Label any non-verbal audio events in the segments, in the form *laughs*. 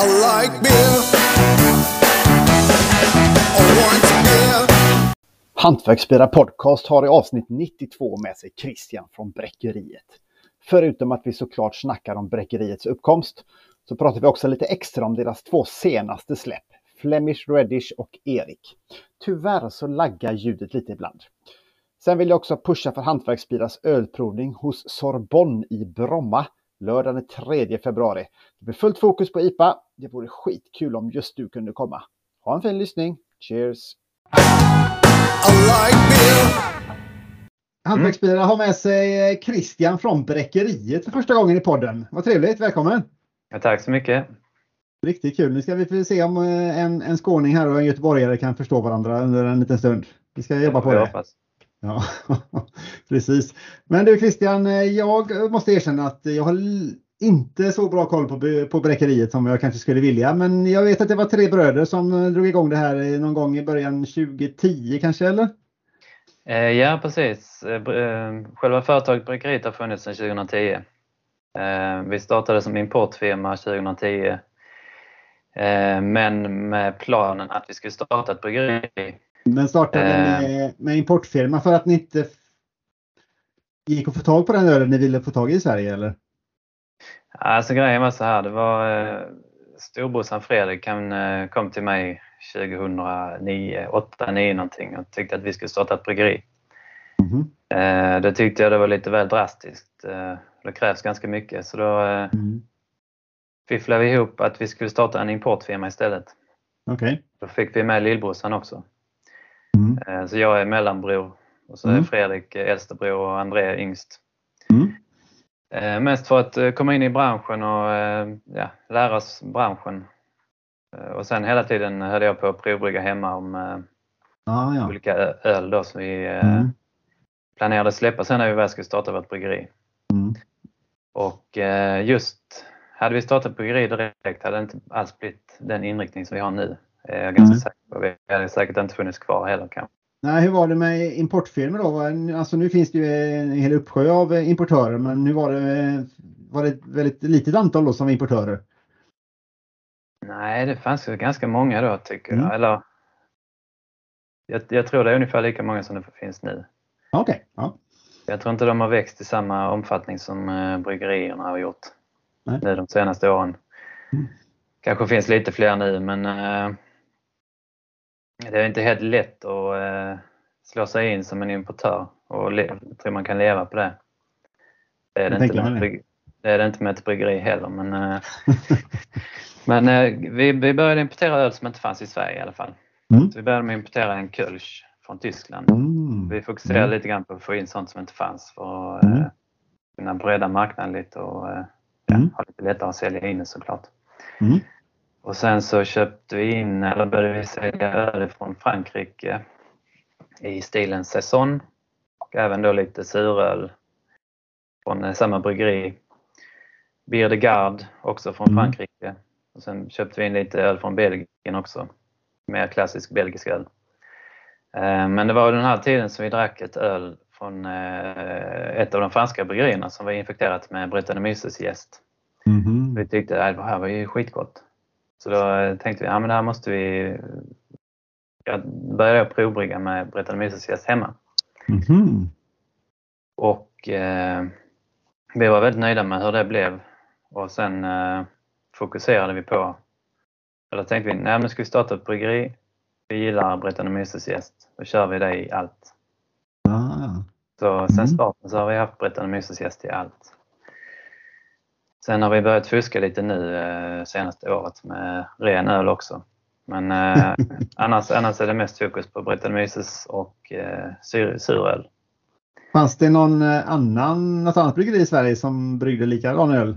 I like beer. I want beer. Hantverksbira Podcast har i avsnitt 92 med sig Christian från Bräckeriet. Förutom att vi såklart snackar om Bräckeriets uppkomst så pratar vi också lite extra om deras två senaste släpp, Flemish Reddish och Erik. Tyvärr så laggar ljudet lite ibland. Sen vill jag också pusha för Hantverksbiras ölprovning hos Sorbonne i Bromma lördagen den 3 februari. Det blir fullt fokus på IPA. Det vore skitkul om just du kunde komma. Ha en fin lyssning. Cheers! Hantverksbilar har med sig eh, Christian från Bräckeriet för första gången i podden. Vad trevligt, välkommen! Ja, tack så mycket. Riktigt kul. Nu ska vi få se om eh, en, en skåning här och en göteborgare kan förstå varandra under en liten stund. Vi ska jobba på det. Ja, *laughs* precis. Men du Christian, eh, jag måste erkänna att jag har inte så bra koll på, på Bräckeriet som jag kanske skulle vilja. Men jag vet att det var tre bröder som eh, drog igång det här eh, någon gång i början 2010 kanske, eller? Ja, precis. Själva företaget Bräckeriet har funnits sedan 2010. Vi startade som importfirma 2010. Men med planen att vi skulle starta ett bryggeri. Den startade Eh. med, med importfirma för att ni inte gick att få tag på den ölen ni ville få tag i i Sverige, eller? Alltså grejen var så här, det var eh, storbrorsan Fredrik, han eh, kom till mig 2009, 8, 9 någonting och tyckte att vi skulle starta ett bryggeri. Mhm. Eh, Det tyckte jag det var lite väl drastiskt. Eh, Det krävs ganska mycket så då eh, Mm. fifflade vi ihop att vi skulle starta en importfirma istället. Okej. Då fick vi med lillbrorsan också. Mm. Eh, Så jag är mellanbror och så är Mm. Fredrik eh, äldste bror och André yngst. Mm. Eh, Mest för att eh, komma in i branschen och ja, lära oss branschen. Och sen hela tiden höll jag på att provbrygga hemma om Ah, ja. olika öl då som vi Mm. planerade släppa sen när vi väl skulle starta vårt bryggeri. Mm. Och just hade vi startat bryggeri direkt hade det inte alls blivit den inriktning som vi har nu. Är jag ganska Mm. säker på. Vi hade säkert inte funnits kvar heller kanske. Nej, hur var det med importfirmor då? Alltså nu finns det ju en hel uppsjö av eh, importörer, men nu var det, var det ett väldigt litet antal då som var importörer. Nej, det fanns ju ganska många då tycker Mm. jag. Eller, jag. Jag tror det är ungefär lika många som det finns nu. Okej, ja. Jag tror inte de har växt i samma omfattning som eh, bryggerierna har gjort Nej. de senaste åren. Mm. Kanske finns lite fler nu men eh, det är inte helt lätt att eh, slå sig in som en importör och jag tror man kan leva på det. Det är det, inte med, det är det inte med ett bryggeri heller men, eh, *laughs* men eh, vi, vi började importera öl som inte fanns i Sverige i alla fall. Mm. Vi började med att importera en Kölsch från Tyskland. Mm. Vi fokuserade Mm. lite grann på att få in sånt som inte fanns för att Mm. eh, kunna bredda marknaden lite och eh, Mm. ha lite lättare att sälja in det såklart. Mm. Och sen så köpte vi in, eller började vi sälja öl från Frankrike i stilen Saison och även då lite suröl från eh, samma bryggeri. Bier de Garde också från Mm. Frankrike. Och sen köpte vi in lite öl från Belgien också. Mer klassisk belgisk öl. Eh, Men det var den här tiden som vi drack ett öl från eh, ett av de franska bryggerierna som var infekterat med Brettanomyces jäst. Mhm. Vi tyckte att det här var ju skitgott. Så då tänkte vi, ja men det här måste vi... Jag började provbrygga med Brettanomyces jäst hemma. Mhm. Och eh, vi var väldigt nöjda med hur det blev. Och sen eh, fokuserade vi på, eller tänkte vi, nej nu ska vi starta ett bryggeri. Vi gillar Brettanomyces jäst. Då kör vi det i allt. Ah. Så sen Mm. starten så har vi haft Brettanomyces jäst i allt. Sen har vi börjat fuska lite nu eh, senaste året med ren öl också. Men eh, *laughs* annars, annars är det mest fokus på Brettanomyces och eh, sur, suröl. Fanns det någon eh, annan, något annat bryggeri i Sverige som bryggde likadan öl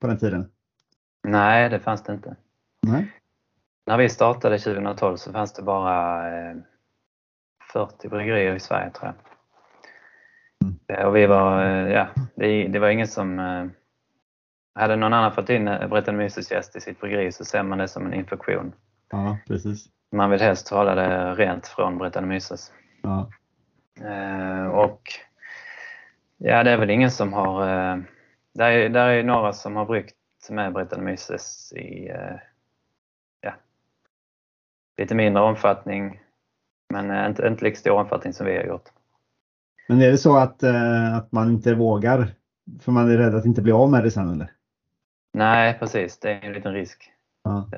på den tiden? Nej, det fanns det inte. Nej. När vi startade 2012 så fanns det bara eh, 40 bryggerier i Sverige tror jag. Eh, Och vi var, eh, ja, det, det var ingen som... Hade någon annan fått in Brettanomyces jäst i sitt bryggeri så ser man det som en infektion. Ja, precis. Man vill helst hålla det rent från Brettanomyces. Ja. Eh, och ja, det är väl ingen som har... Eh, där, är, där är några som har bryggt med Brettanomyces i eh, ja, lite mindre omfattning. Men eh, inte, inte lika stor omfattning som vi har gjort. Men är det så att, eh, att man inte vågar för man är rädd att inte bli av med det sen eller? Nej, precis. Det är en liten risk Ja.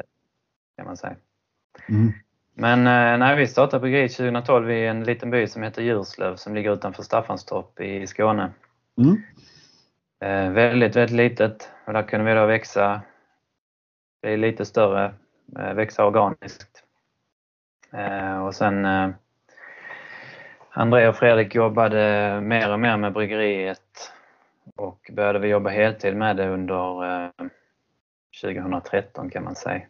kan man säga. Mm. Men eh, när vi startade bryggeriet 2012 i en liten by som heter Djurslöv som ligger utanför Staffanstorp i Skåne. Mm. Eh, väldigt, väldigt litet och där kunde vi då växa. Det är lite större, eh, växa organiskt. Eh, och sen eh, André och Fredrik jobbade mer och mer med bryggeriet och började vi jobba heltid med det under eh, 2013 kan man säga.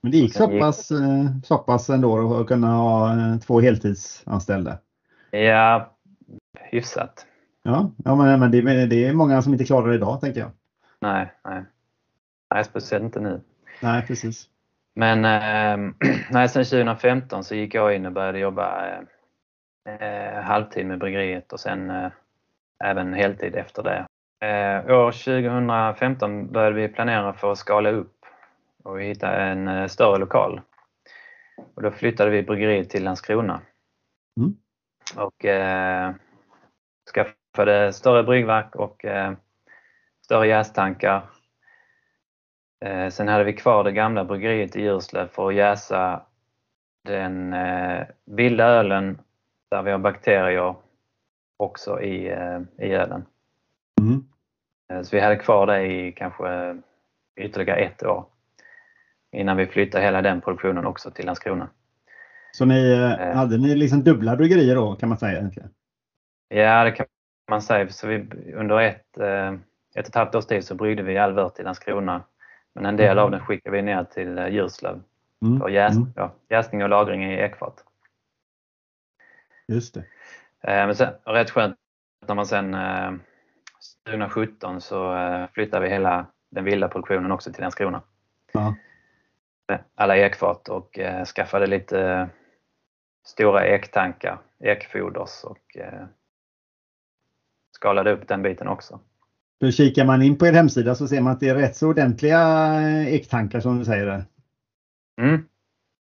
Men det gick så Gick- pass, eh, så pass ändå att kunna ha eh, två heltidsanställda? Ja, hyfsat. Ja, ja men, men det, det är många som inte klarar det idag tänker jag. Nej, nej. Nej, speciellt inte nu. Nej, precis. Men eh, *clears throat* nej, sen 2015 så gick jag in och började jobba eh, eh, halvtid med bryggeriet och sen eh, även heltid efter det. Eh, år 2015 började vi planera för att skala upp och vi hittade en eh, större lokal. Och då flyttade vi bryggeriet till Landskrona. Mm. Och eh, skaffade större bryggverk och eh, större jästankar. Eh, sen hade vi kvar det gamla bryggeriet i Djurslöv för att jäsa den eh, vilda ölen där vi har bakterier också i, eh, i ölen. Mm. Eh, Så vi hade kvar det i kanske ytterligare ett år innan vi flyttade hela den produktionen också till Landskrona. Så ni, eh, hade ni liksom dubbla bryggerier då kan man säga egentligen? Ja, det kan man säga. Så vi, under ett, ett och ett halvt års tid så bryggde vi all vört i Landskrona. Men en del av den skickade vi ner till Djurslöv Mm. för jäs, Mm. ja, jäsning och lagring i ekfat. Just det. Eh, Men sen, rätt skönt när man sen eh, 2017 så eh, flyttade vi hela den vilda produktionen också till Landskrona. Ja. Alla ekfat och eh, skaffade lite eh, stora ektankar, ekfoders och eh, skalade upp den biten också. För kikar man in på er hemsida så ser man att det är rätt så ordentliga eh, ektankar som du säger. där. Mm.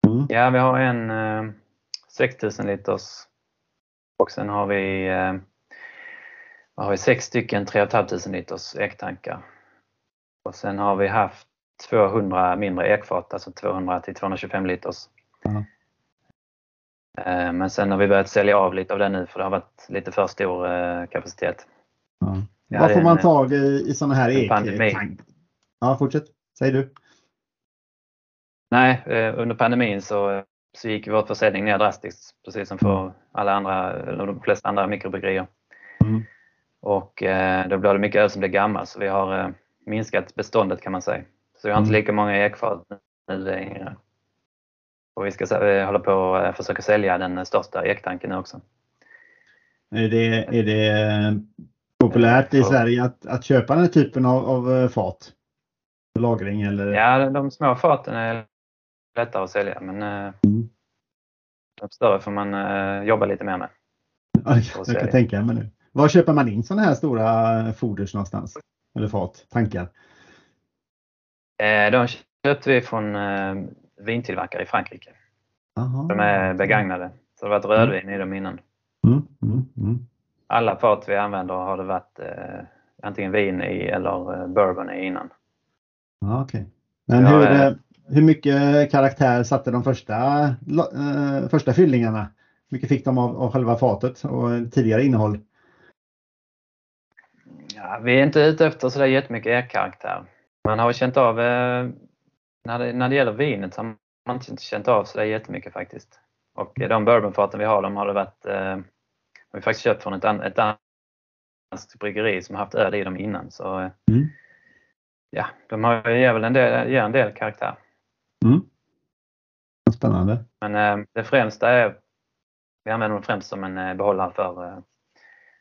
Mm. Ja, vi har en eh, 6000 liters och sen har vi, eh, har vi sex stycken 3500 liters ektankar. Och sen har vi haft 200 mindre ekfat, alltså 200 till 225 liters. Ja. Eh, Men sen har vi börjat sälja av lite av det nu för det har varit lite för stor eh, kapacitet. Ja, Vad får man tag i, i sådana här ektankar? Ja, fortsätt. Säg du. Nej, eh, under pandemin så, så gick vår försäljning ner drastiskt, precis som för alla andra, eller de flesta andra mikrobryggerier. Mm. Och eh, då blir det mycket öl som blir gammal så vi har eh, minskat beståndet kan man säga. Så vi har inte Mm. lika många ekfat nu längre. Och vi ska eh, hålla på att försöka sälja den största ektanken nu också. Är det, är det populärt i. Sverige att, att köpa den här typen av, av fat? Lagring eller? Ja, de små faten är lättare att sälja men eh, Mm. de större får man eh, jobba lite mer med. Ja, jag kan tänka mig nu. Var köper man in sådana här stora foders någonstans? Eller fat, tankar? Eh, de köpte vi från eh, vintillverkare i Frankrike. Aha. De är begagnade. Så det har varit rödvin i dem innan. Mm, mm, mm. Alla fat vi använder har det varit eh, antingen vin i eller eh, bourbon i innan. Okej. Men hur, eh. Hur mycket karaktär satte de första, eh, första fyllningarna? Hur mycket fick de av, av själva fatet och tidigare innehåll? Ja, vi är inte ute efter sådär jättemycket er-karaktär. Man har känt av, eh, när, det, när det gäller vinet så har man inte känt av sådär jättemycket faktiskt. Och de bourbonfaten vi har, de har det varit, eh, vi faktiskt köpt från ett, an, ett danskt bryggeri som har haft öl i dem innan. Så eh, Mm. ja, de har, ger väl en del, ger en del karaktär. Mm. Spännande. Men eh, det främsta är, vi använder dem främst som en eh, behållare för eh,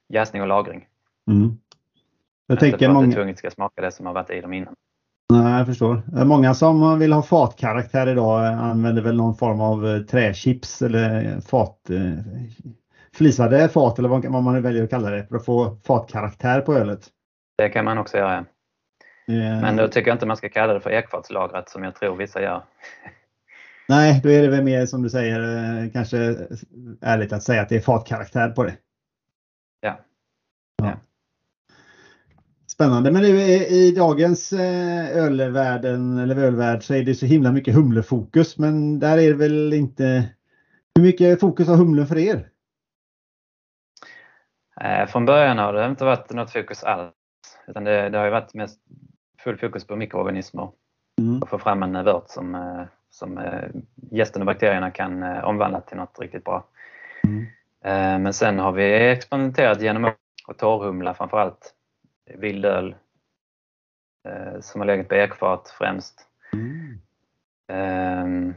jäsning och lagring. Mm. Jag Inte för tänker att det många, tvunget ska smaka det som har varit i dem innan. nej, jag förstår. Många som vill ha fatkaraktär idag använder väl någon form av trächips eller fat, flisade fat eller vad vad man väljer att kalla det för att få fatkaraktär på ölet. Det kan man också göra. Eh, Men då tycker jag inte man ska kalla det för ekfatslagrat som jag tror vissa gör. *laughs* Nej, då är det väl mer som du säger, eh, kanske ärligt att säga att det är fatkaraktär på det. Ja. Ja. Spännande, men nu i, dagens eh, ölvärlden eller ölvärld så är det så himla mycket humlefokus, men där är det väl inte. Hur mycket fokus har humlen för er? Från början har det inte varit något fokus alls. Utan det, det har ju varit mest full fokus på mikroorganismer Mm. och få fram en vört som, eh, som eh, gästen och bakterierna kan eh, omvandla till något riktigt bra. Mm. Men sen har vi experimenterat genom att torrhumla framförallt vildöl som har legat på ekfat främst. Mm. Ehm,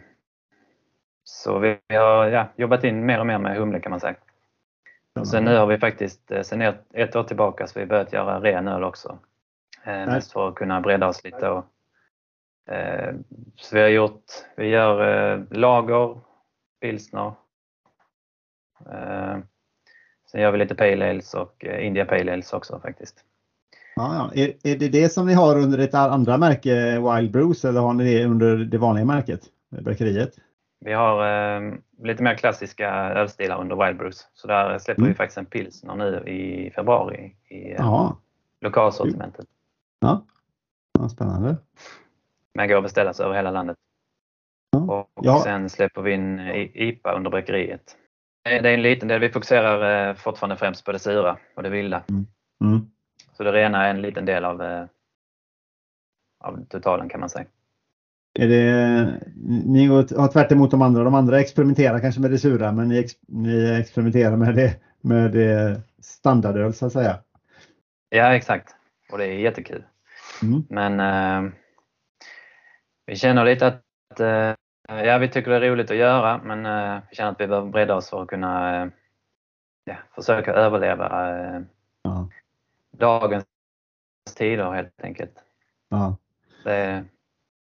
Så vi har ja, jobbat in mer och mer med humle kan man säga. Sen nu har vi faktiskt sen ett, ett år tillbaka så vi börjat göra ren öl också. Eh, mest för att kunna bredda oss lite. Och, eh, så vi har gjort, vi gör eh, lager, pilsner. Eh, sen gör vi lite pale ales och eh, India pale ales också faktiskt. Ja, ja. Är, är det det som ni har under ett andra märke, Wild Brews, eller har ni det under det vanliga märket, Bräckeriet? Vi har eh, lite mer klassiska ölstilar under Wild Brews. Så där släpper Mm. vi faktiskt en pilsner nu i februari i eh, lokalsortimentet. Ja. ja spännande. Men går att beställas över hela landet. Ja. Och Ja. sen släpper vi in i- IPA under bräckeriet. Eh, Det är en liten del. Vi fokuserar eh, fortfarande främst på det sura och det vilda. Mm. Så det rena är en liten del av, eh, av totalen kan man säga. Är det, ni har tvärt emot de andra. De andra experimenterar kanske med det sura, men ni, ex, ni experimenterar med det, med det standardöl så att säga. Ja, exakt. Och det är jättekul. Mm. Men eh, vi känner lite att eh, ja, vi tycker det är roligt att göra men eh, vi känner att vi behöver bredda oss för att kunna eh, ja, försöka överleva eh, Ja. dagens tider helt enkelt. Ja. Det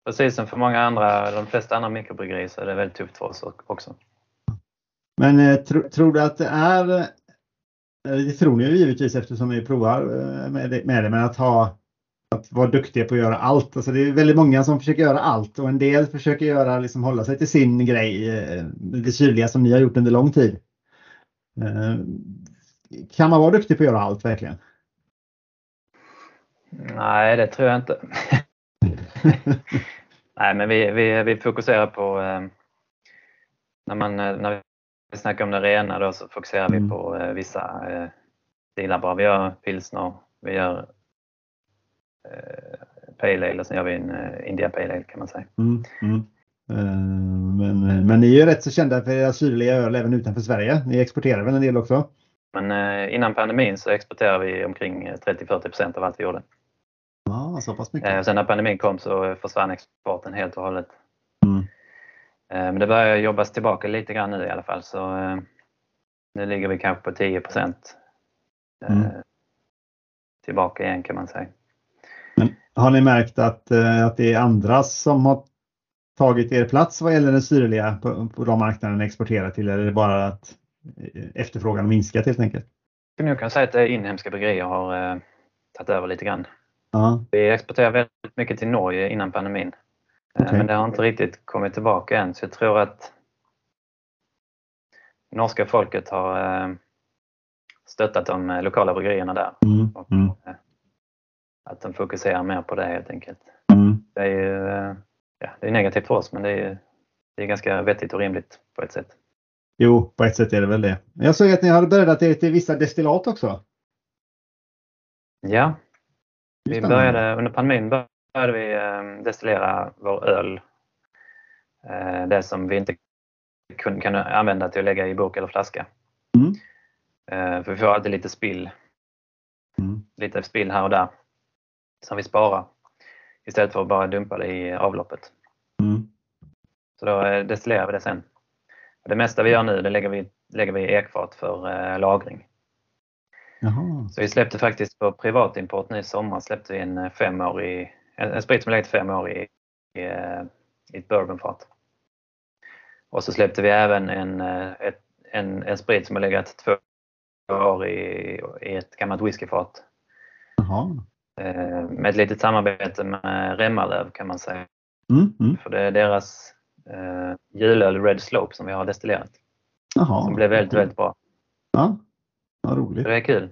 precis som för många andra, de flesta andra mikrobryggerier så är det väldigt tufft för oss också. Men eh, tro, tror du att det är, det tror ni ju givetvis eftersom ni provar med det, med det, men att ha att vara duktiga på att göra allt. Alltså det är väldigt många som försöker göra allt och en del försöker göra, liksom hålla sig till sin grej, eh, det syrliga som ni har gjort under lång tid. Eh, Kan man vara duktig på att göra allt verkligen? Nej, det tror jag inte. *laughs* Nej, men vi, vi, vi fokuserar på eh, när, man, när vi snackar om det rena då så fokuserar vi Mm. på eh, vissa stilar bara. Vi gör pilsner, vi gör pale ale och sen gör vi en eh, India pale ale kan man säga. Mm, mm. Eh, Men, men ni är ju rätt så kända för era syrliga öl även utanför Sverige. Ni exporterar väl en del också? Men eh, innan pandemin så exporterade vi omkring eh, 30-40 av allt vi gjorde. Ja, så pass mycket. Sen när pandemin kom så försvann exporten helt och hållet. Mm. Men det börjar jobbas tillbaka lite grann nu i alla fall så nu ligger vi kanske på 10 procent Mm. tillbaka igen kan man säga. Har ni märkt att, eh, att det är andra som har tagit er plats vad gäller den syrliga på, på de marknader ni exporterar till? Eller är det bara att eh, efterfrågan minskat helt enkelt? Jag kunna säga att eh, inhemska bryggerier har eh, tagit över lite grann. Ja, Vi exporterade väldigt mycket till Norge innan pandemin. Okej. Men det har inte riktigt kommit tillbaka än så jag tror att norska folket har stöttat de lokala bryggerierna där. mm, mm, Att de fokuserar mer på det helt enkelt. mm. Det är ju eh, ja, det är negativt för oss men det är, det är ganska vettigt och rimligt på ett sätt. Jo, på ett sätt är det väl det. Jag såg att ni hade breddat er till vissa destillat också. Ja, vi började, under pandemin började vi eh, destillera vår öl. Eh, Det som vi inte kan använda till att lägga i burk eller flaska. Mm. För vi får alltid lite spill, Mm. lite spill här och där som vi sparar istället för att bara dumpa det i avloppet. Mm. Så då eh, destillerar vi det sen. Det mesta vi gör nu det lägger vi, lägger vi i ekfat för eh, lagring. Jaha. Så vi släppte faktiskt på privatimport nu i sommar släppte vi en eh, femårig, en, en sprit som legat fem år i, i, i ett bourbonfat. Och så släppte vi även en, ett, en, en sprit som har legat två år i, i ett gammalt whiskyfat. Jaha. Eh, med ett litet samarbete med Remmarlöv kan man säga. Mm, mm. För det är deras eh, julöl Red Slope som vi har destillerat. Jaha. Som blev väldigt, väldigt bra. Ja, vad Så roligt. det är kul.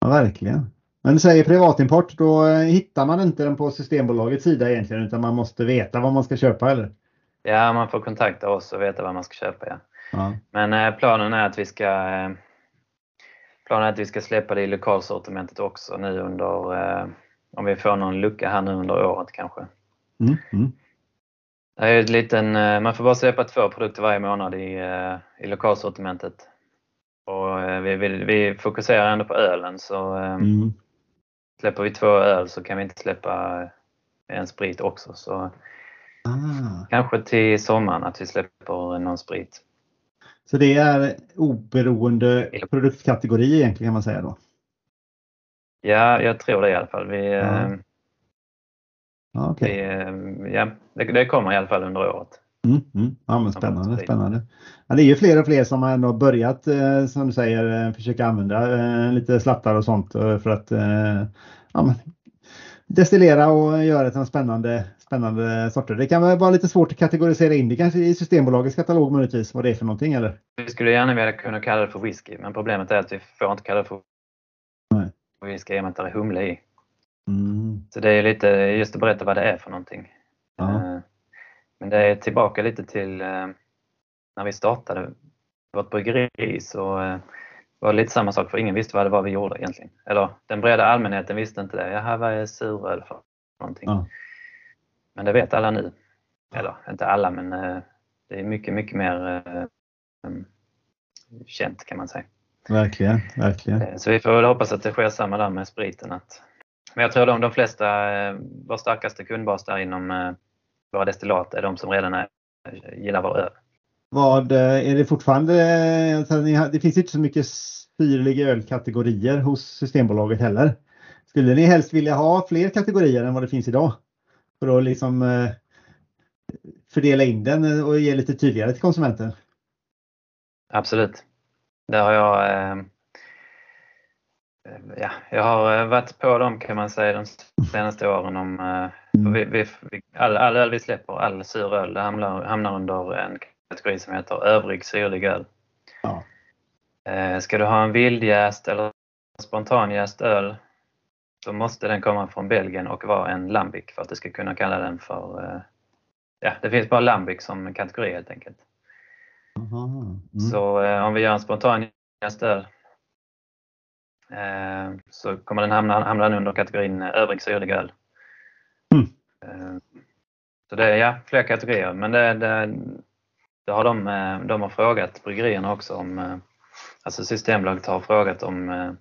Ja, verkligen. Men du säger privatimport, då eh, hittar man inte den på Systembolagets sida egentligen utan man måste veta vad man ska köpa eller? Ja, man får kontakta oss och veta vad man ska köpa. Ja. Ja. Men eh, planen är att vi ska eh, planen är att vi ska släppa det i lokalsortimentet också nu under eh, om vi får någon lucka här nu under året kanske. Mm, mm. Det är ett liten, eh, man får bara släppa två produkter varje månad i, eh, i lokalsortimentet. Och eh, vi, vi, vi fokuserar ändå på ölen så Mm. släpper vi två öl så kan vi inte släppa en sprit också. Så Ah. kanske till sommaren att vi släpper någon sprit. Så det är oberoende produktkategori egentligen kan man säga då? Ja, jag tror det i alla fall. Vi, Ja. eh, Ja, okej. vi, eh, ja, det, det kommer i alla fall under året. Mm, mm. Ja, men spännande, spännande. Ja, det är ju fler och fler som har ändå börjat, eh, som du säger, försöka använda lite slattar och sånt för att ja, men, destillera och göra till en spännande, spännande sorter. Det kan vara lite svårt att kategorisera in det kanske i Systembolagets katalog möjligtvis, vad det är för någonting eller? Vi skulle gärna vilja kunna kalla det för whisky, men problemet är att vi får inte kalla det för Nej. whisky i och med att det är humle i. Mm. Så det är lite just att berätta vad det är för någonting. Ja. Eh, Men det är tillbaka lite till eh, när vi startade vårt bryggeri så eh, var det lite samma sak för ingen visste vad det var vi gjorde egentligen. Eller den breda allmänheten visste inte det. Jaha, vad är suröl för någonting? Ja. Men det vet alla nu. Eller inte alla men eh, det är mycket, mycket mer eh, mm, känt kan man säga. Verkligen, verkligen. Eh, Så vi får väl hoppas att det sker samma där med spriten. Att, men jag tror de, de flesta, vår starkaste kundbas där inom våra destillat är de som redan är, gillar vår öl. Vad är det fortfarande? Alltså, det finns inte så mycket syrliga ölkategorier hos Systembolaget heller. Skulle ni helst vilja ha fler kategorier än vad det finns idag? För att liksom eh, fördela in den och ge lite tydligare till konsumenten. Absolut. Där har jag eh, Ja, jag har eh, varit på dem kan man säga de senaste åren om för vi, vi, all, all öl vi släpper, all sur öl, det hamnar, hamnar under en kategori som heter övrig syrlig öl. Ja. Ska du ha en vildjäst eller spontanjäst öl så måste den komma från Belgien och vara en lambic för att du ska kunna kalla den för... eh, Ja, det finns bara lambic som kategori helt enkelt. Mm. Så eh, om vi gör en spontanjäst öl eh, så kommer den hamna, hamna under kategorin övrig syrlig öl. Mm. Så det är ja, fler kategorier men det, det, det har de, de har frågat bryggerierna också om Alltså Systembolaget har frågat om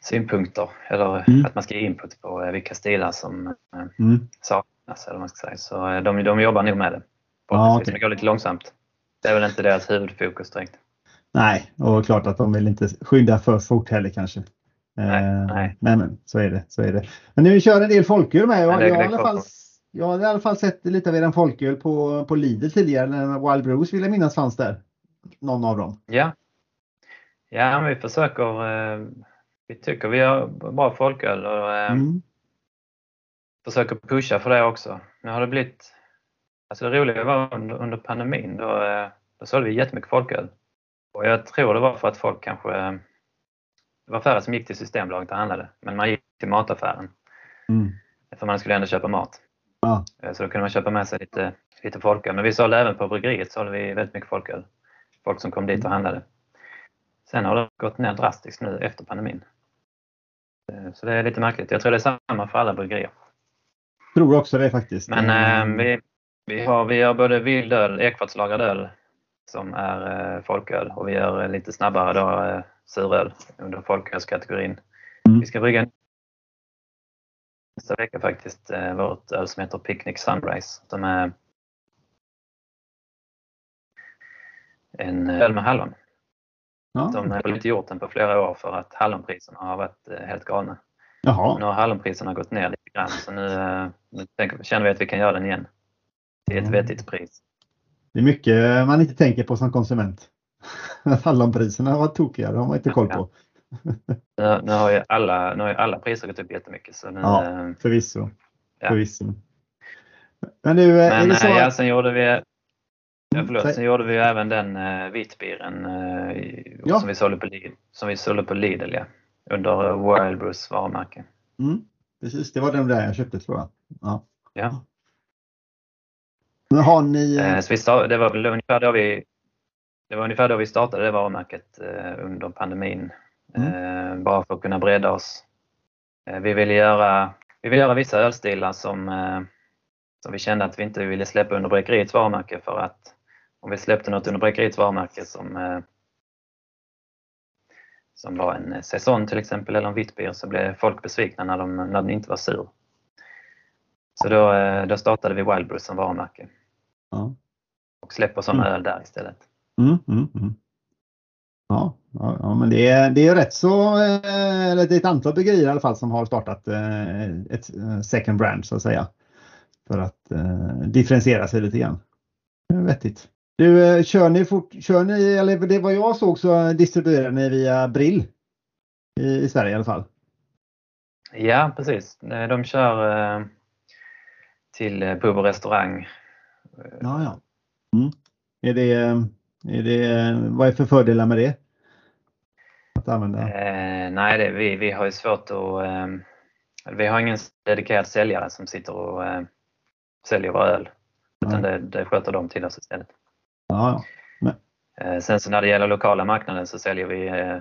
synpunkter eller Mm. att man ska ge input på eh, vilka stilar som eh, Mm. saknas. Eller man ska säga. Så eh, de, de jobbar nog med det. Ja, okej. Det går lite långsamt. Det är väl inte deras huvudfokus direkt. Nej, och klart att de vill inte skynda för fort heller kanske. Nej, Eh, nej. Men, men så är det. Så är det. Men ni kör en del folköl med. Jag, det- jag, kommer. fall, jag har i alla fall sett lite av eran folköl på, på Lidl tidigare när Wild Brews vill jag minnas fanns där. Någon av dem. Ja, ja men vi försöker. Eh, vi tycker vi har bra folköl och eh, Mm. försöker pusha för det också. Nu har det blivit... Alltså det roliga var under, under pandemin. Då, eh, då sålde vi jättemycket folköl. Och jag tror det var för att folk kanske... Det var färre som gick till Systembolaget och handlade. Men man gick till mataffären. Mm. För man skulle ändå köpa mat. Ja. Eh, Så då kunde man köpa med sig lite, lite folköl. Men vi sålde även på bryggeriet sålde vi väldigt mycket folköl. Folk som kom dit och handlade. Sen har det gått ner drastiskt nu efter pandemin. Eh, Så det är lite märkligt. Jag tror det är samma för alla bryggerier. Tror också det faktiskt. Men Mm. eh, vi, vi, har, vi har både vild öl, ekfatslagrad öl som är eh, folköl och vi gör eh, lite snabbare då eh, suröl under folkölskategorin. Mm. Vi ska brygga nästa vecka faktiskt eh, vårt öl som heter Picnic Sunrise som är en öl med hallon. Ja. De har inte gjort den på flera år för att hallonpriserna har varit eh, helt galna. Jaha. Nu har hallonpriserna gått ner lite grann så nu, eh, nu tänker, känner vi att vi kan göra den igen. Till ett Mm. vettigt pris. Det är mycket man inte tänker på som konsument. *laughs* Att hallonpriserna var tokiga, de har man inte koll på. Nu, nu, har ju alla, nu har alla priser gått upp jättemycket. Så nu, Ja. eh, Förvisso. Ja. Förvisso. Men nu, är Men det så ja, sen gjorde vi ja, Mm, förlåt, sen gjorde vi ju även den uh, vitbiren eh, Ja. som, vi sålde på, Lidl- som vi sålde på Lidl ja, under Wild Brews varumärke. Mm, precis, det var den där jag köpte tror jag. Ja. Ja. Men har ni... eh, Eh, så vi start, det var väl ungefär då vi det var ungefär då vi startade det varumärket eh, under pandemin. Mm. Eh, bara för att kunna bredda oss. Eh, vi ville göra, vi ville göra vissa ölstilar som, eh, som vi kände att vi inte ville släppa under Bräckeriets varumärke för att om vi släppte något under Bräckeriets varumärke som, eh, som var en säsong till exempel eller en vitbier så blev folk besvikna när, de, när den inte var sur. Så då, eh, då startade vi Wild Brews som varumärke ja. och släpper sådana Mm. öl där istället. Mm, mm, mm. Ja, ja, men det är, det är rätt så, eh, eller det är ett antal bryggerier i alla fall som har startat eh, ett eh, second brand så att säga. För att eh, differentiera sig lite grann. Det är vettigt. Du, eh, kör ni fort, kör ni, eller det vad jag såg så distribuerar ni via Brill i, i Sverige i alla fall. Ja, precis. De kör eh, till eh, pub och restaurang. Ja, ja. Mm. Är det, är det, vad är för fördelar med det? Att använda? Eh, nej, det, vi, vi har ju svårt att... Eh, vi har ingen dedikerad säljare som sitter och eh, säljer vår öl. Utan det, det sköter de till oss istället. Ja, ja. Eh, sen så när det gäller lokala marknaden så säljer vi eh,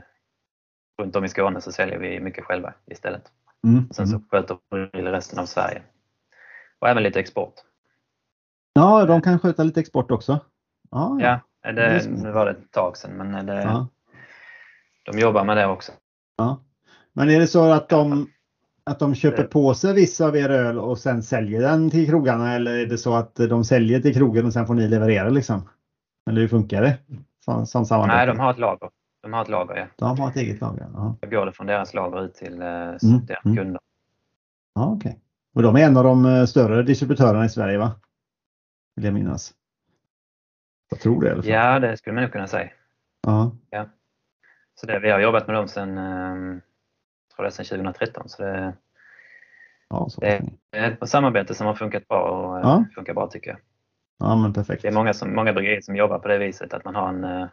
runt om i Skåne så säljer vi mycket själva istället. Mm. Sen så sköter Brill resten av Sverige. Och även lite export. Ja, de kan sköta lite export också. Ja, Ja, Det är det, nu var det ett tag sedan men det, ja. de jobbar med det också. ja. Men är det så att de, att de köper på sig vissa av er öl och sen säljer den till krogarna eller är det så att de säljer till krogen och sen får ni leverera liksom? Eller hur funkar det? Som, som samarbete? Nej, de har ett lager. De har ett lager, ja. de har ett eget lager? Ja, går det från deras lager ut till eh, deras mm. kunder. ja okej. Och de är en av de eh, större distributörerna i Sverige va? Vill jag minnas. Jag tror det i alla fall. Ja, det skulle man nog kunna säga. Ja. Så det, vi har jobbat med dem sedan, eh, jag tror är sedan 2013. Så det Ja, så. Det- är ett samarbete som har funkat bra och eh, Ja. funkar bra tycker jag. Ja men perfekt. Det är många, som, många bryggerier som jobbar på det viset att man har en, eh,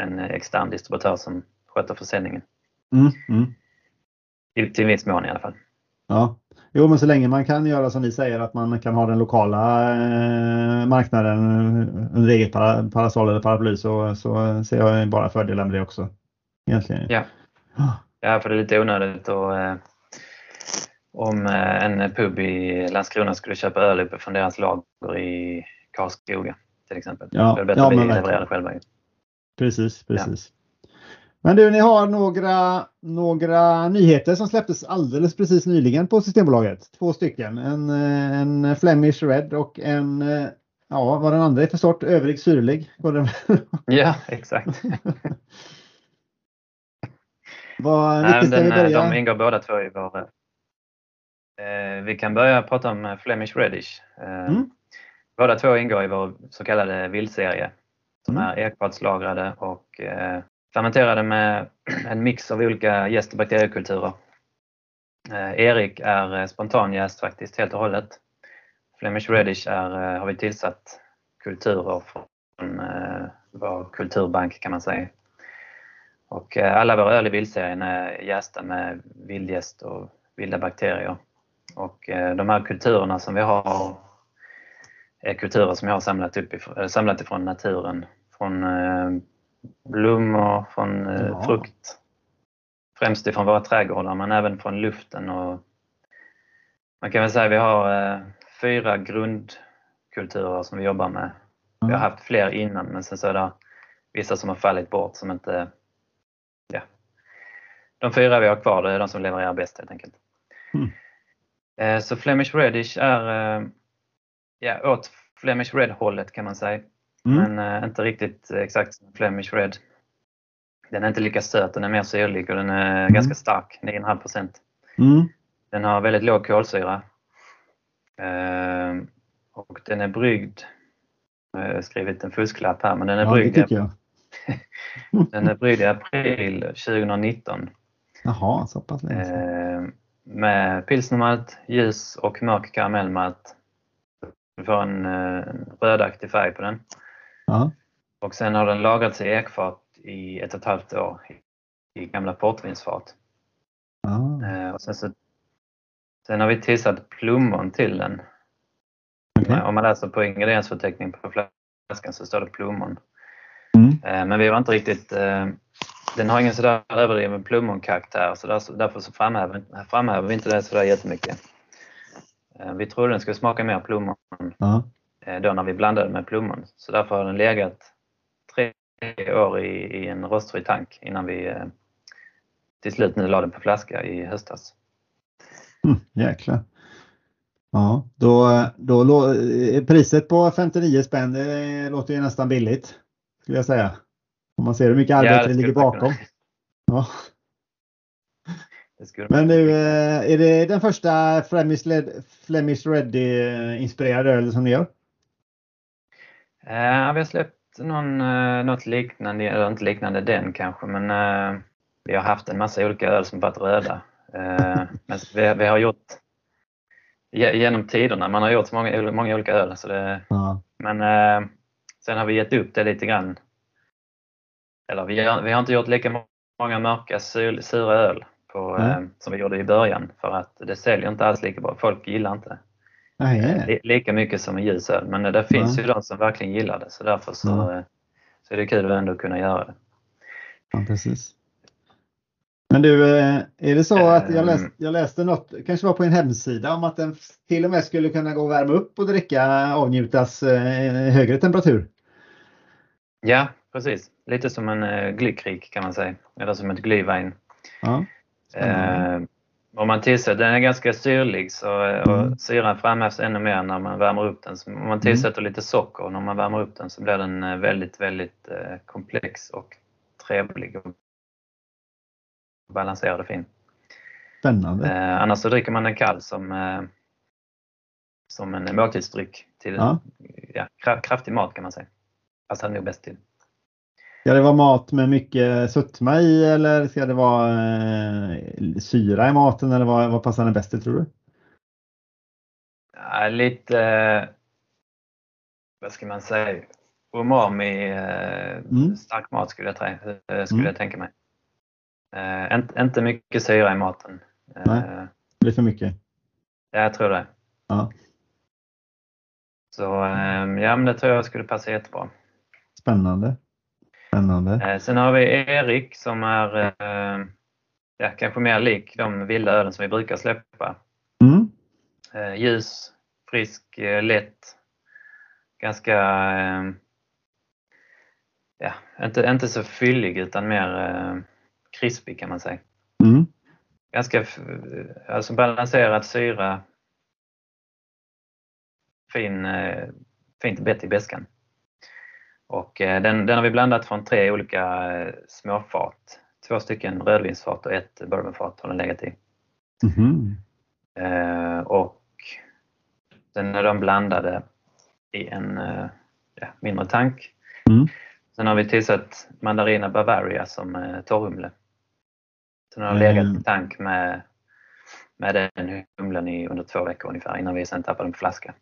en extern distributör som sköter försäljningen. Mm, mm. Till, till viss mån i alla fall. Ja, jo men så länge man kan göra som ni säger att man kan ha den lokala eh, marknaden under eget para, parasoll eller paraply så, så ser jag bara fördelar med det också. Egentligen. Ja. Ja, för det är lite onödigt att eh, om eh, en pub i Landskrona skulle köpa öl uppifrån deras lager i Karlskoga till exempel. Ja, det är bättre ja, att vi levererar själva. Precis, precis. Men du, ni har några, några nyheter som släpptes alldeles precis nyligen på Systembolaget. Två stycken. En, eh, en Flemish Red och en, eh, ja vad den andra är för sort, övrig syrlig. *laughs* Ja, exakt. *laughs* Vad, Nej, den, vi börja? de ingår båda två i vår... Eh, vi kan börja prata om eh, Flemish Reddish. Eh, Mm. Båda två ingår i vår så kallade vildserie som Mm. är ekfatslagrade och fermenterade med *clears throat* en mix av olika jäst och bakteriekulturer. Erik är spontanjäst faktiskt helt och hållet. Flemish Reddish är, har vi tillsatt kulturer från vår kulturbank kan man säga. Och alla våra öl i vildserien är jästa med vildjäst och vilda bakterier. Och eh, de här kulturerna som vi har är kulturer som jag har samlat, upp ifrån, eller samlat ifrån naturen. Från eh, blommor, från eh, Ja. frukt. Främst ifrån våra trädgårdar men även från luften. Och man kan väl säga att vi har eh, fyra grundkulturer som vi jobbar med. Vi har haft fler innan men sen så är det vissa som har fallit bort som inte... Ja. De fyra vi har kvar det är de som levererar bäst helt enkelt. Mm. Eh, Så Flemish Reddish är eh, ja, åt Flemish Red-hållet kan man säga. Mm. Men eh, inte riktigt exakt som Flemish Red. Den är inte lika söt, den är mer syrlig och den är Mm. ganska stark, 9,5 procent. Mm. Den har väldigt låg kolsyra. Eh, och den är bryggd, jag har skrivit en fusklapp här, men den är Ja, bryggd. *laughs* Den är bryggd i april 2019 Jaha, så pass länge sedan. eh, med pilsnermalt, ljus och mörk karamellmalt. Du får en, eh, rödaktig färg på den. Ja. Och sen har den lagrats i ekfat i ett och ett halvt år i gamla portvinsfat. Ja. Eh, och sen, så, sen har vi tillsatt plommon till den. Okej. Om man läser på ingrediensförteckningen på flaskan så står det plommon. Mm. Eh, Men vi var inte riktigt... Den har ingen sådär överdriven plommonkaraktär så där- därför så framhäver, framhäver vi inte det sådär jättemycket. Eh, Vi trodde den skulle smaka mer plommon Ja. eh, då när vi blandade med plommon. Så därför har den legat tre år i, i en rostfri tank innan vi eh, till slut nu la den på flaska i höstas. Mm, jäklar. Ja, då, då priset på 59 spänn, det låter ju nästan billigt. Skulle jag säga. Om man ser hur mycket arbete det det ligger bakom. Ja. Men nu, eh, är det den första Flemish, Led, Flemish Ready-inspirerade öl som ni gör? Eh, vi har släppt någon, eh, något liknande, eller inte liknande den kanske, men vi har haft en massa olika öl som varit röda. *laughs* Men vi, vi har gjort ge- genom tiderna, man har gjort så många, många olika öl. Så det, Ja. men sen har vi gett upp det lite grann. Eller vi, har- vi har inte gjort lika många mörka sur, sura öl på, eh, som vi gjorde i början för att det säljer inte alls lika bra. Folk gillar inte det. Nej, Li- lika mycket som en ljus öl. Men det finns Ja. ju de som verkligen gillar det så därför så, eh, så är det kul att ändå kunna göra det. ja, precis. Men du, eh, är det så att jag Ehm. läste, jag läste något, kanske var på en hemsida, om att den till och med skulle kunna gå att värma upp och dricka, avnjutas eh, högre temperatur? Ja, precis. Lite som en eh, glykrik kan man säga. Eller som ett glühwein. Ja. Eh, om man tillsätter, den är ganska syrlig så, eh, Mm. syran framhävs ännu mer när man värmer upp den. Så om man tillsätter lite socker och när man värmer upp den så blir den eh, väldigt, väldigt eh, komplex och trevlig och balanserad och fin. Spännande. Eh, annars så dricker man den kall som, eh, som en måltidsdryck till Ja. ja, kra- kraftig mat kan man säga. Passar nog bäst till. Ska det vara mat med mycket sötma i eller ska det vara eh, syra i maten eller vad, vad passar den bäst till tror du? Ja, lite, eh, vad ska man säga, umami, eh, Mm. stark mat skulle jag, trä- eh, skulle Mm. jag tänka mig. Eh, inte, inte mycket syra i maten. Eh, Nej. Det blir för mycket. ja, jag tror det. Ja. Så eh, ja, men det tror jag skulle passa jättebra. Spännande. Spännande. Eh, sen har vi Erik som är eh, ja, kanske mer lik de vilda ölen som vi brukar släppa. Mm. Eh, ljus, frisk, lätt. Ganska, ja, inte, inte så fyllig utan mer krispig kan man säga. Mm. Ganska alltså balanserad syra. Fin, fint bett i beskan. Och eh, den, den har vi blandat från tre olika eh, småfat. Två stycken rödvinsfat och ett bourbonfat har den legat i. Mhm. Eh, och sen är de blandade i en ja, mindre tank. Mm. Sen har vi tillsatt Mandarina Bavaria som torrhumle. Sen har de Mm. legat i tank med, med den humlen i under två veckor ungefär innan vi sen tappar den på flaska.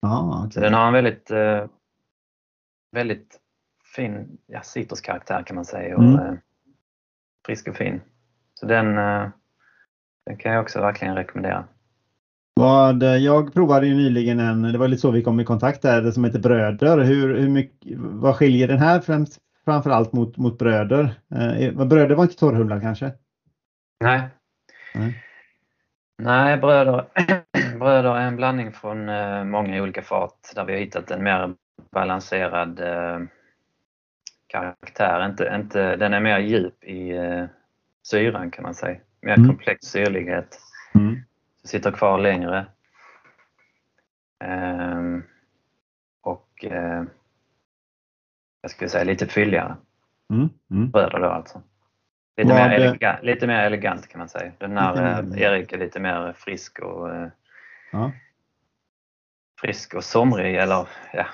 Ja, Så okej. den har en väldigt, väldigt fin ja, citruskaraktär kan man säga och Mm. eh, frisk och fin. Så den, eh, den kan jag också verkligen rekommendera. Vad, jag provade ju nyligen en, det var lite så vi kom i kontakt där, det som heter Bröder. Hur, hur mycket, vad skiljer den här främst, framförallt mot, mot Bröder? Eh, bröder var inte torrhumlad kanske? Nej. Nej. Nej, bröder, *clears throat* bröder är en blandning från eh, många olika fat där vi har hittat en mer balanserad eh, karaktär. Inte, inte, den är mer djup i eh, syran kan man säga. Mer Mm. komplex syrlighet. Mm. Sitter kvar längre. Ehm, och eh, jag skulle säga lite fylligare. Mm. Mm. Bröder då alltså. Lite, mer, elegant, lite mer elegant kan man säga. Den här elegant. Erik är lite mer frisk och Ja. frisk och somrig eller ja,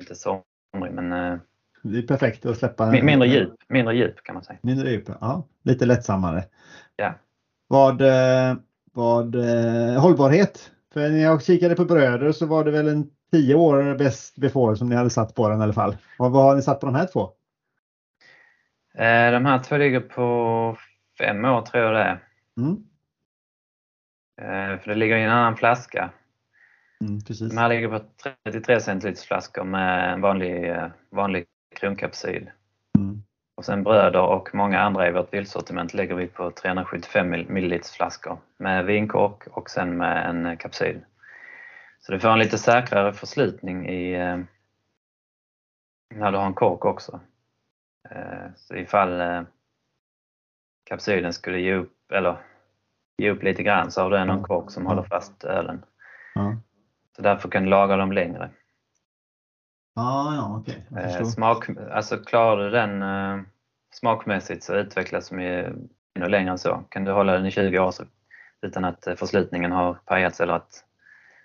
inte somrig men eh, Det är perfekt att släppa. Mi- Mindre djup, mindre djup kan man säga. Mindre djup, ja. Lite lättsammare. Ja. Vad, eh, vad eh, hållbarhet? För när jag kikade på bröder så var det väl en tio år bäst before som ni hade satt på den i alla fall. Vad, vad har ni satt på de här två? De här två ligger på fem år tror jag det är. Mm. För det ligger i en annan flaska. Mm, precis. De här ligger på 33 centiliters flaskor med en vanlig, eh, vanlig kronkapsyl. Mm. Och sen bröder och många andra i vårt vildsortiment lägger vi på 375 milliliters flaskor med vinkork och sen med en kapsyl. Så du får en lite säkrare förslutning i eh, när du har en kork också. Eh, Så ifall eh, kapsylen skulle ge upp, eller ge upp lite grann så har du en kork som håller fast ölen. Ja, Så därför kan du laga dem längre. ja, ja okej. Jag Eh. Smak, alltså klarar du den eh, smakmässigt så utvecklas de ju ännu längre än så. Kan du hålla den i 20 år så, utan att eh, förslutningen har pajats eller att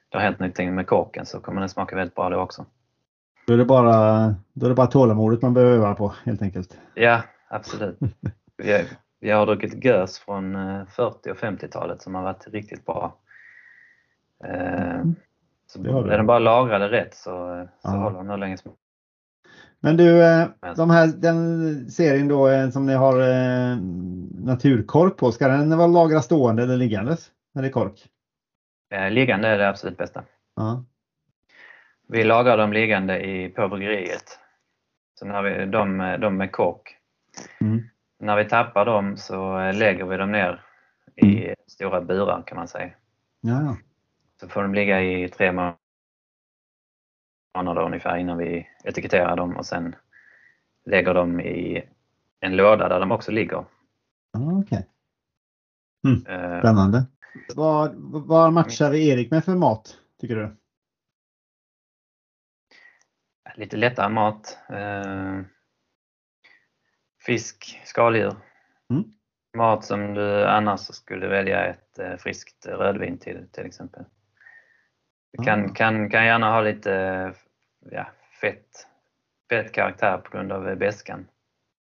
det har hänt någonting med korken så kommer den smaka väldigt bra då också. Då är det bara, då är det bara tålamodet man behöver öva på helt enkelt. Ja, absolut. Jag, jag har druckit gös från eh, 40 och 50-talet som har varit riktigt bra. Eh, Så är den bara lagrade rätt så, så håller den hur länge som Men du, eh, de här, den serien då eh, som ni har eh, naturkork på, ska den vara lagrad stående eller liggandes? När det är kork? Liggande är det absolut bästa. Ja. Vi lagar dem liggande i, på bryggeriet. Så när vi, de, de med kork. Mm. När vi tappar dem så lägger vi dem ner i stora burar kan man säga. Ja. Så får de ligga i tre månader ungefär innan vi etiketterar dem och sen lägger dem i en låda där de också ligger. ja okej. Eh, Spännande. Vad, vad matchar vi Erik med för mat, tycker du? Lite lättare mat. Eh, fisk, skaldjur. Mm. Mat som du annars skulle välja ett eh, friskt rödvin till till exempel. Det kan, Ah. kan, kan gärna ha lite eh, ja, fett, fett karaktär på grund av beskan.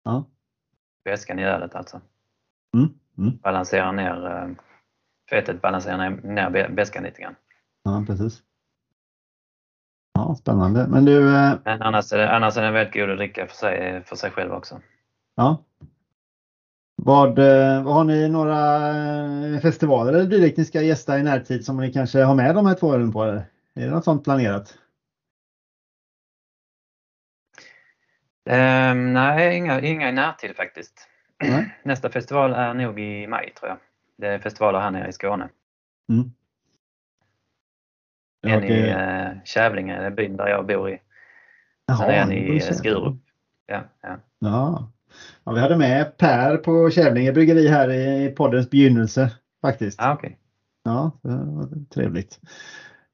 Ja. Beskan i ölet alltså. Mm. Mm. Balanserar ner eh, fettet balanserar ner, ner beskan lite grann. Ja, precis. Ja, spännande. Men du, eh, Men annars är, det, annars är den väldigt god att dricka för sig, för sig själv också. ja. Vad, eh, har ni några eh, festivaler eller dylikt ni ska gästa i närtid som ni kanske har med de här två ölen på? Är det något sånt planerat? Ehm, nej, inga, inga i närtid faktiskt. Nej. *clears throat* Nästa festival är nog i maj tror jag. Det är festivaler här nere i Skåne. Mm. En i Okej. eh, Kävlinge, byn där jag bor i. Jaha, Sen en i. Skurup. Ja, ja. Ja. Ja, vi hade med Per på Kävlinge bryggeri här i poddens begynnelse faktiskt. Ah, okej. Ja, det var trevligt.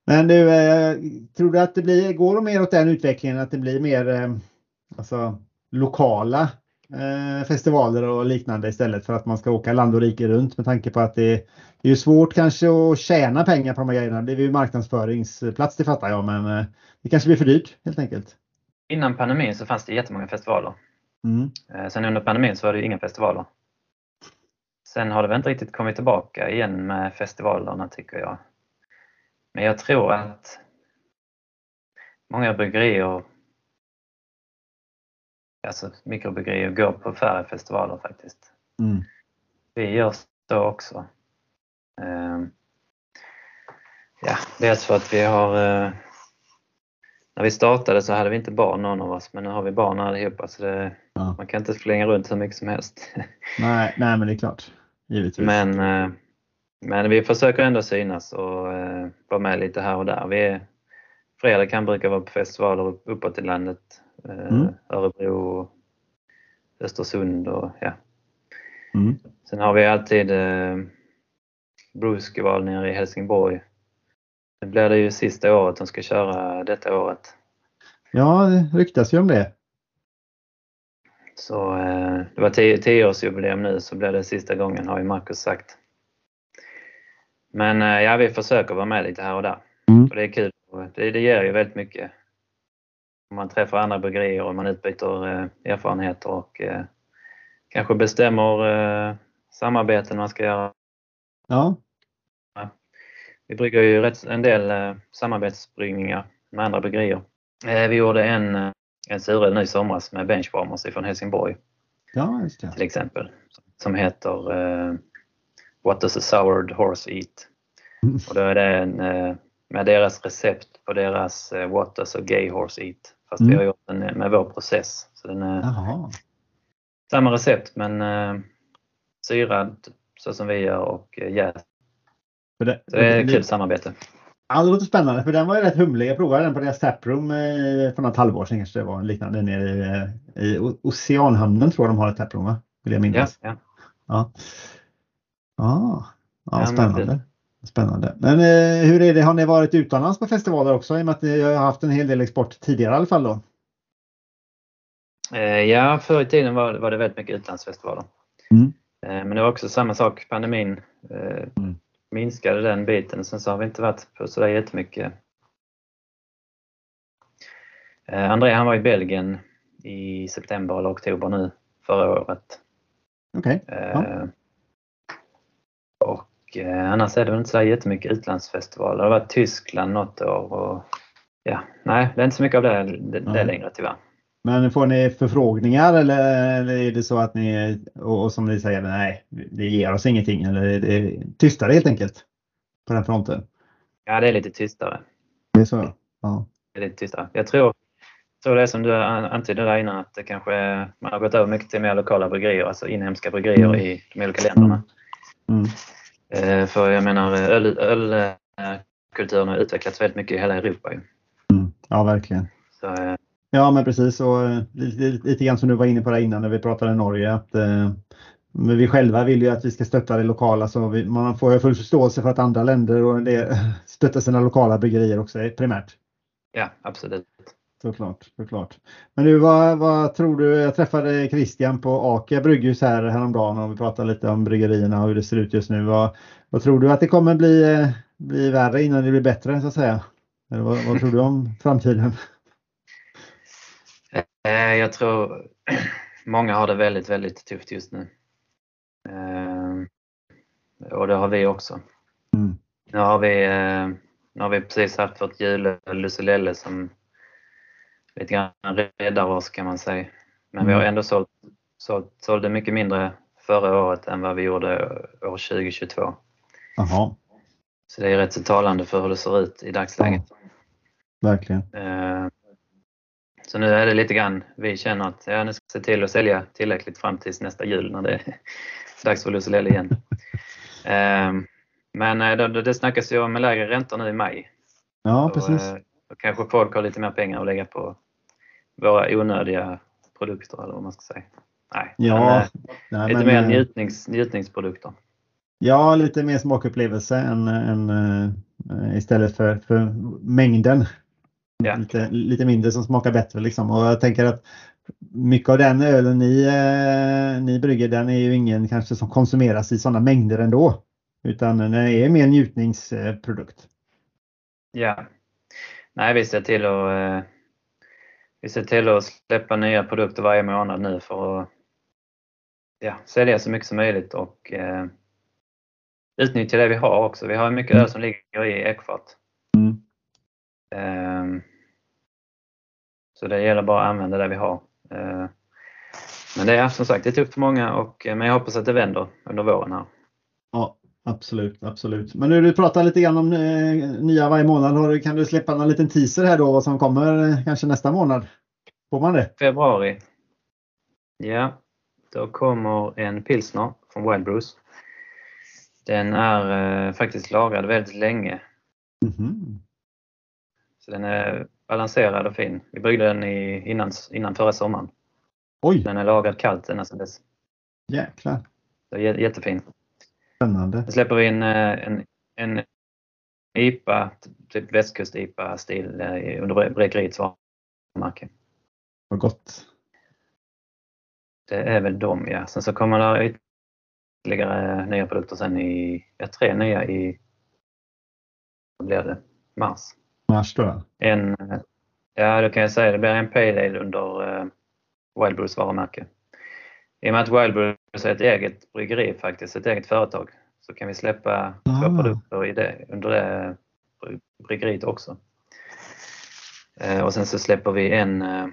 Men du, eh, tror du att det blir, går mer åt den utvecklingen att det blir mer eh, alltså, lokala eh, festivaler och liknande istället för att man ska åka land och rike runt med tanke på att det, det är svårt kanske att tjäna pengar på de här grejerna. Det är ju marknadsföringsplats det fattar jag men eh, det kanske blir för dyrt helt enkelt. Innan pandemin så fanns det jättemånga festivaler. Mm. Eh, Sen under pandemin så var det inga festivaler. Sen har det väl inte riktigt kommit tillbaka igen med festivalerna tycker jag. Men jag tror att många bryggerier, alltså mikrobryggerier, går på färre festivaler faktiskt. Mm. Vi gör så också. Ehm, Ja, dels för att vi har eh, när vi startade så hade vi inte barn någon av oss men nu har vi barn allihopa så det, Ja. man kan inte flänga runt hur mycket som helst. *laughs* Nej, nej, men det är klart. Givetvis. Men, eh, men vi försöker ändå synas och eh, vara med lite här och där. Vi är, Fredag kan brukar vara på festivaler upp- uppåt i landet. Eh, Mm. Örebro, Östersund och ja. Mm. Sen har vi alltid eh, Bruceval nere i Helsingborg. Det blir det ju sista året de ska köra detta året. Ja, det ryktas ju om det. Så eh, det var 10 tioårsjubileum nu så blir det sista gången har ju Marcus sagt. Men eh, ja, vi försöker vara med lite här och där. Mm. Och det är kul. Det, det ger ju väldigt mycket. man träffar andra bryggerier och man utbyter eh, erfarenheter och eh, kanske bestämmer eh, samarbeten man ska göra. Ja. Vi brygger ju rätt, en del eh, samarbetsbryggningar med andra bryggerier. Eh, vi gjorde en, eh, en suröl nu i somras med Benchwarmers från Helsingborg Ja, just det. till exempel. Som heter eh, What does a soured horse eat? Mm. Och då är det en, eh, med deras recept på deras eh, What does a gay horse eat? Fast vi Mm. har gjort den med vår process. Så den är Jaha. samma recept men syrad så som vi gör och jäst. För det, det är det- kul samarbete. Ja, det låter spännande för den var ju rätt humlig. Jag provade den på deras taproom eh, för något halvår sedan kanske det var liknande nere i, eh, i Oceanhamnen tror jag de har ett taproom va? Vill jag Ja, minnas. ja. Ja. Ja, ja Ja, spännande. Spännande. Men eh, hur är det? Har ni varit utomlands på festivaler också? I och med att ni har haft en hel del export tidigare i alla fall då? Eh, ja, förr i tiden var, var det väldigt mycket utlandsfestivaler. Mm. Eh, men det var också samma sak, pandemin eh, Mm. Minskade den biten. Sen så har vi inte varit på sådär jättemycket. Eh, André han var i Belgien i september eller oktober nu förra året. Okej. Eh, Och eh, annars är det väl inte så jättemycket utlandsfestivaler. Det har varit Tyskland något år och ja, nej, det är inte så mycket av det, det, det längre tyvärr. Men får ni förfrågningar eller, eller är det så att ni, och, och som ni säger, nej, det ger oss ingenting eller är det tystare helt enkelt på den fronten? Ja, det är lite tystare. Det är så? Ja. Det är lite tystare. Jag tror, tror det är som du an- antydde där innan att det kanske man har gått över mycket till mer lokala bryggerier, alltså inhemska bryggerier Mm. i de olika länderna. Mm. Eh, för jag menar ölkulturen öl, eh, kulturen har utvecklats väldigt mycket i hela Europa. ju. Mm. Ja, verkligen. Så, eh, Ja, men precis. Och, eh, lite, lite grann som du var inne på där innan när vi pratade Norge. Att, eh, vi själva vill ju att vi ska stötta det lokala så vi, man får ju full förståelse för att andra länder och det, *laughs* stöttar sina lokala bryggerier också eh, primärt. ja, absolut. Såklart, såklart. Men du, vad, vad tror du? Jag träffade Christian på Akia brygghus här häromdagen och vi pratade lite om bryggerierna och hur det ser ut just nu. Vad, vad tror du att det kommer bli, eh, bli värre innan det blir bättre så att säga? Eller vad, vad tror du om framtiden? *laughs* Eh, jag tror *clears throat* många har det väldigt, väldigt tufft just nu. Eh, och det har vi också. Mm. Nu har vi, eh, nu har vi precis haft vårt jul Lucelelle som lite grann räddar oss kan man säga. Men vi har Mm. ändå sålt, sålt, sålde mycket mindre förra året än vad vi gjorde år 2022. Jaha, Så det är rätt så talande för hur det ser ut i dagsläget. verkligen. Så nu är det lite grann, vi känner att ja, nu ska vi se till att sälja tillräckligt fram tills nästa jul när det är *laughs* dags för Lucelelle igen. Eh, Men eh, det, det snackas ju om lägre räntor nu i maj. Ja, Så, precis. eh, Då kanske folk har lite mer pengar att lägga på våra onödiga produkter eller vad man ska säga. Nej, men, Ja, eh, nej, lite men, mer njutnings, njutningsprodukter. Ja, lite mer smakupplevelse än, än istället för, för mängden. Ja. Lite, lite mindre som smakar bättre liksom. Och jag tänker att mycket av den ölen ni, eh, ni brygger, den är ju ingen kanske som konsumeras i sådana mängder ändå. Utan den är mer njutningsprodukt. Ja. Nej, vi ser till att eh, vi ser till att släppa nya produkter varje månad nu för att ja, sälja så mycket som möjligt och eh, utnyttja det vi har också. Vi har mycket öl som ligger i ekfat. Mm. Så det gäller bara att använda det vi har. Eh, men det är som sagt det är tufft för många och, eh, men jag hoppas att det vänder under våren här. Ja, absolut, absolut. Men nu du pratar lite grann om eh, nya varje månad. Kan du släppa en liten teaser här då vad som kommer kanske nästa månad? Får man det? Februari. Ja, då kommer en pilsner från Wild Brews. Den är eh, faktiskt lagrad väldigt länge. Mhm. Så den är balanserad och fin. Vi bryggde den i, innan, innan förra sommaren. Oj, Den är lagrad kallt ända sedan dess. jäklar. Så jä- jättefin. Spännande. Sen släpper vi in eh, en, en IPA, typ västkust-IPA-stil eh, under bräckeriets varumärke. Vad gott. Det är väl de ja. Sen så kommer det ytterligare nya produkter sen i, ja, tre nya i, vad blir det, mars. Mars då. En, Ja, då kan jag säga det blir en Pale Ale under eh, Wild Brews varumärke. I och med att Wild Brews är ett eget bryggeri faktiskt, ett eget företag, så kan vi släppa Ah. två produkter i det, under det bry- bryggeriet också. Eh, och sen så släpper vi en, eh,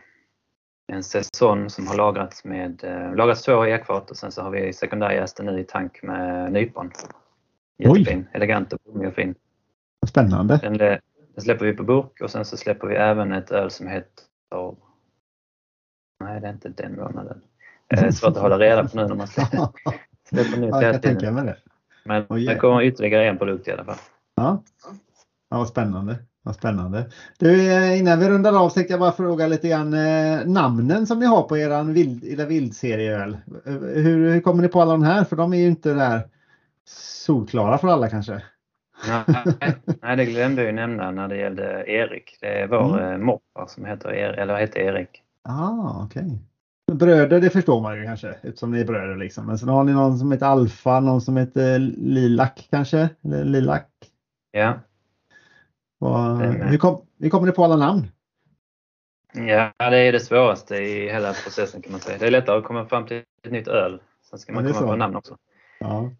en säsong som har lagrats med, eh, lagrats två i ekfat och sen så har vi sekundärjästen nu i tank med nypon. Oj. Jättefin, elegant och blommig och fin. Spännande. Den, den släpper vi på burk och sen så släpper vi även ett öl som heter... Nej, det är inte den månaden. Det är svårt att hålla reda på nu när man *laughs* släpper, släpper nytt Ja, jag tänka mig det. Men Oj, det kommer ytterligare en produkt i alla fall. Ja, ja vad spännande. Vad spännande. Du, eh, innan vi rundar av tänkte jag bara fråga lite grann eh, namnen som ni har på eran vild, era vildserieöl. Eh, Hur, hur kommer ni på alla de här? För de är ju inte där solklara för alla kanske. Nej, nej, det glömde jag ju nämna när det gällde Erik. Det är vår Mm. mm. moppa som heter, Er- eller heter Erik. Ah, okej. Bröder, det förstår man ju kanske eftersom ni är bröder liksom. Men sen har ni någon som heter Alfa, någon som heter Lilac kanske? Eller Lilac? Ja, är med. hur, kom, hur kommer ni på alla namn? ja, det är det svåraste i hela processen kan man säga. Det är lättare att komma fram till ett nytt öl. Sen ska man komma så. på namn också. Ja,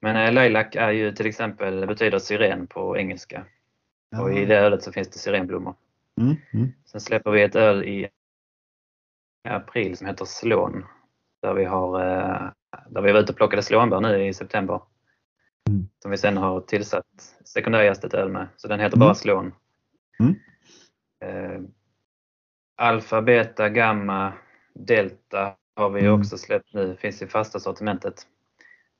Men eh, lilac är ju till exempel, betyder syren på engelska. Och i Ja. det ölet så finns det syrenblommor. Mm, mm. Sen släpper vi ett öl i april som heter Slån. Där vi har eh, där vi var ute och plockade slånbär nu i september. Mm. Som vi sen har tillsatt sekundärjästet öl med. Så den heter Mm. bara Slån. Mm. Eh, alfa, beta, gamma, delta har vi Mm. också släppt nu. Finns i fasta sortimentet.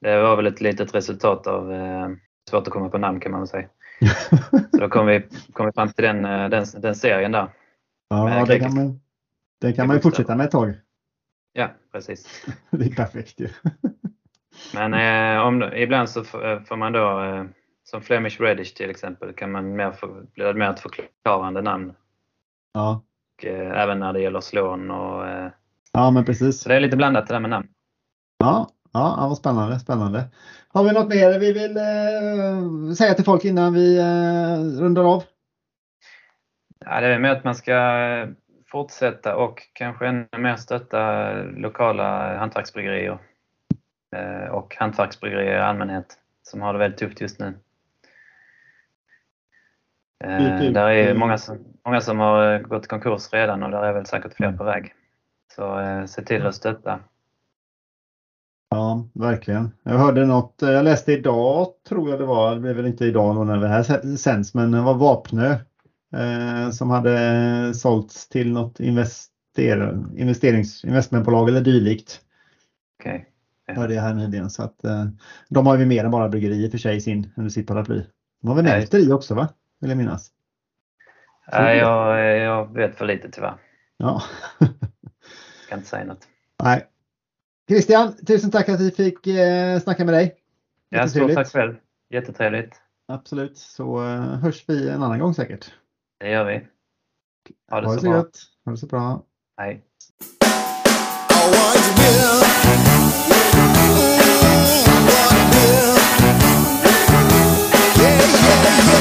Det var väl ett litet resultat av eh, svårt att komma på namn kan man väl säga. *laughs* Så då kom vi, kom vi fram till den, eh, den, den serien där. ja Men det kan man, det kan man ju fortsätta med ett tag. Ja, precis. *laughs* Det är perfekt ju. *laughs* Men eh, om, ibland så eh, får man då, eh, som Flemish Reddish till exempel, kan man mer få, blir det mer ett förklarande namn. Ja, Och, eh, även när det gäller slån och eh, ja men precis. så det är lite blandat det där med namn. Ja, ja, vad spännande, spännande. Har vi något mer vi vill eh, säga till folk innan vi eh, rundar av? Ja, det är med att man ska fortsätta och kanske ännu mer stötta lokala hantverksbryggerier eh, och hantverksbryggerier i allmänhet som har det väldigt tufft just nu. Eh, där är ut. många som, många som har eh, gått i konkurs redan och där är väl säkert fler på väg. Så eh, se till att stötta. Ja, verkligen. Jag hörde något, eh, jag läste idag tror jag det var, det blev väl inte idag när det här sänds, men det var Vapnö eh, som hade sålts till något invester, investerings, investmentbolag eller dylikt. Okej. Hörde jag här nyligen. Så att, eh, de har ju mer än bara bryggeri i och för sig i sin, under sitt paraply. De har väl nälter i också va? Vill jag minnas. Nej, jag, jag vet för lite tyvärr. Ja. Kan inte säga något. *laughs* Nej. Christian, tusen tack att vi fick eh, snacka med dig. Ja, stort tack själv. Jättetrevligt. Absolut, så eh, hörs vi en annan gång säkert. Det gör vi. Ha det, ha det så, så bra. Ha det så bra. Hej. Yeah, yeah, yeah.